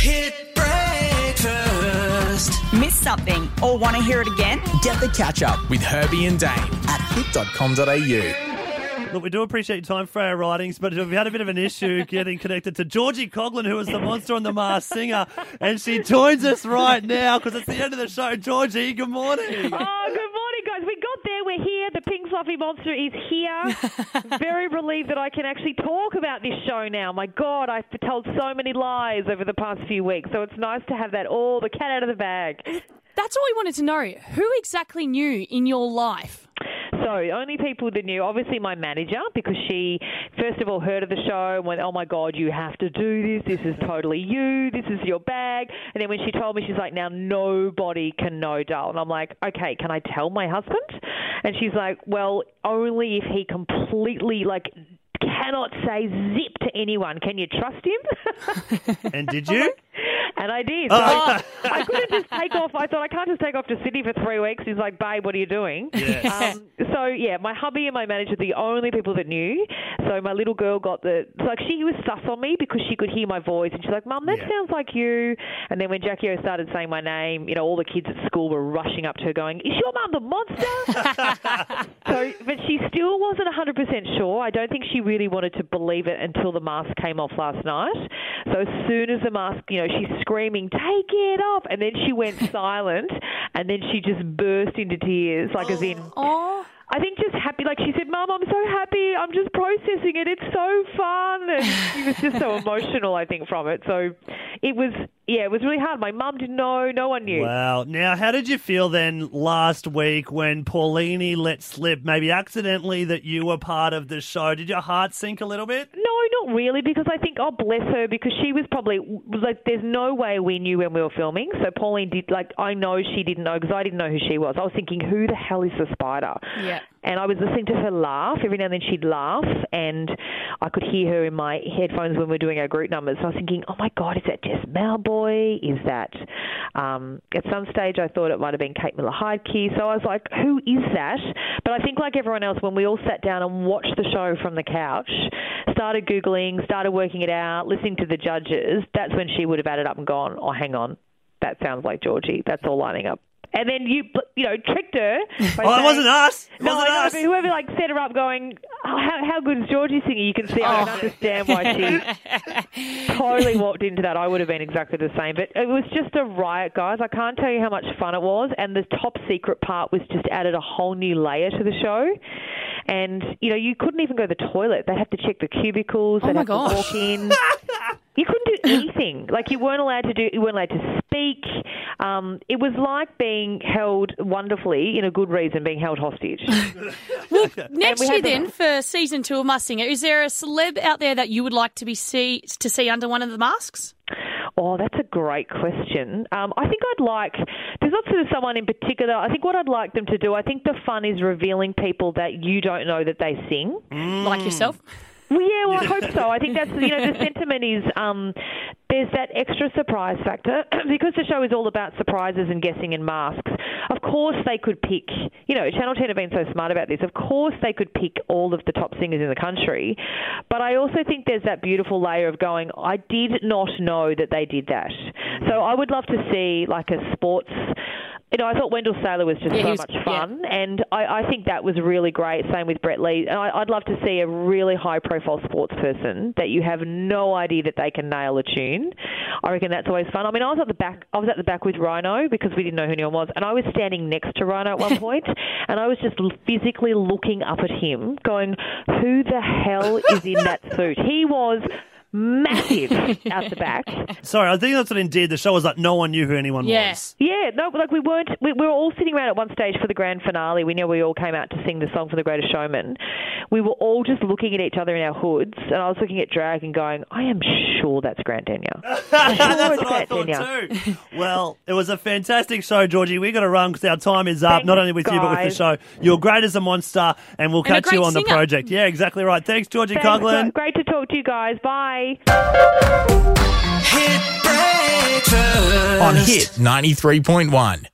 Hit breakfast. Missed something or want to hear it again? Get the catch up with Herbie and Dane at hit.com.au. Look, we do appreciate your time, Freya Writings, but we've had a bit of an issue getting connected to Gorgi Coughlan, who is the monster on the Masked Singer, and she joins us right now because it's the end of the show. Georgie, good morning. Oh, good The pink fluffy monster is here. Very relieved that I can actually talk about this show now. My God, I've told so many lies over the past few weeks, so it's nice to have that all the cat out of the bag. That's all we wanted to know. Who exactly knew in your life? So, only people that knew, obviously my manager, because she first of all heard of the show and went, Oh my God, you have to do this. This is totally you. This is your bag. And then when she told me, she's like, Now nobody can know, Dal. And I'm like, Okay, can I tell my husband? And she's like, Well, only if he completely, like, cannot say zip to anyone. Can you trust him? And did you? And I did. Oh. So I, I couldn't just take off. I thought I can't just take off to Sydney for three weeks. He's like, babe, what are you doing? Yes. Um, so yeah, my hubby and my manager the only people that knew. So my little girl got the so, like she was sus on me because she could hear my voice and she's like, Mum, that Yeah. sounds like you. And then when Jackie O started saying my name, you know, all the kids at school were rushing up to her, going, "Is your mum the monster?" she still wasn't 100% sure. I don't think she really wanted to believe it until the mask came off last night. So as soon as the mask, you know, she's screaming, "Take it off!" and then she went silent, and then she just burst into tears, like as in. Oh, I think just happy, like she said, Mum, I'm so happy. I'm just processing it. It's so fun. And she was just so emotional, I think, from it. So it was, yeah, it was really hard. My mum didn't know. No one knew. Wow. Now, how did you feel then last week when Paulini let slip, maybe accidentally, that you were part of the show? Did your heart sink a little bit? No, not really, because I think, oh, bless her, because she was probably, like, there's no way we knew when we were filming. So Pauline did, like, I know she didn't know because I didn't know who she was. I was thinking, who the hell is the spider? Yeah. And I was listening to her laugh. Every now and then she'd laugh, and I could hear her in my headphones when we were doing our group numbers. So I was thinking, oh my God, is that Jess Mauboy? Is that, um, at some stage I thought it might have been Kate Miller Heidke. So I was like, who is that? But I think, like everyone else, when we all sat down and watched the show from the couch, started Googling, started working it out, listening to the judges, that's when she would have added up and gone, oh, hang on, that sounds like Gorgi. That's all lining up. And then you, you know, tricked her. Oh, it wasn't us. It no, wasn't know, us. whoever like set her up, going, oh, how how good is Gorgi singing? You can see. I don't Oh. understand why she totally walked into that. I would have been exactly the same. But it was just a riot, guys. I can't tell you how much fun it was. And the top secret part was just added a whole new layer to the show. And you know, you couldn't even go to the toilet. They'd have to check the cubicles. Oh They'd have gosh. to walk in. You couldn't do anything. Like you weren't allowed to do. You weren't allowed to speak. Um, it was like being held wonderfully, in a good reason, being held hostage. well, next we year had the- then for season two of Masked Singer, is there a celeb out there that you would like to be see to see under one of the masks? Oh, that's a great question. Um, I think I'd like, there's not sort of someone in particular. I think what I'd like them to do, I think the fun is revealing people that you don't know that they sing. Like yourself? Well, yeah, well, I hope so. I think that's, you know, the sentiment is um, there's that extra surprise factor because the show is all about surprises and guessing and masks. Of course, they could pick, you know, Channel 10 have been so smart about this. Of course, they could pick all of the top singers in the country. But I also think there's that beautiful layer of going, I did not know that they did that. So I would love to see like a sports. You know, I thought Wendell Sailor was just Yeah, so was- much yeah. fun, and I, I think that was really great. Same with Brett Lee. And I, I'd love to see a really high-profile sports person that you have no idea that they can nail a tune. I reckon that's always fun. I mean, I was at the back. I was at the back with Rhino because we didn't know who anyone was, and I was standing next to Rhino at one point, and I was just physically looking up at him, going, "Who the hell is in that suit?" He was massive out the back. Sorry, I think that's what it did. The show was like no one knew who anyone was. Yeah, no, like we weren't. We, we were all sitting around at one stage for the grand finale. We knew we all came out to sing the song for the Greatest Showman. We were all just looking at each other in our hoods, and I was looking at Drag and going, "I am sure that's Grant Denyer." That's what I thought too. Well, it was a fantastic show, Gorgi. we got to run because our time is up, Thanks, not only with you, but with the show. You're great as a monster, and we'll And catch you on the project. Yeah, exactly right. Thanks, Gorgi Thanks, Coughlan. Great to talk to you guys. Bye. Hit breakfast. On Hit 93.1.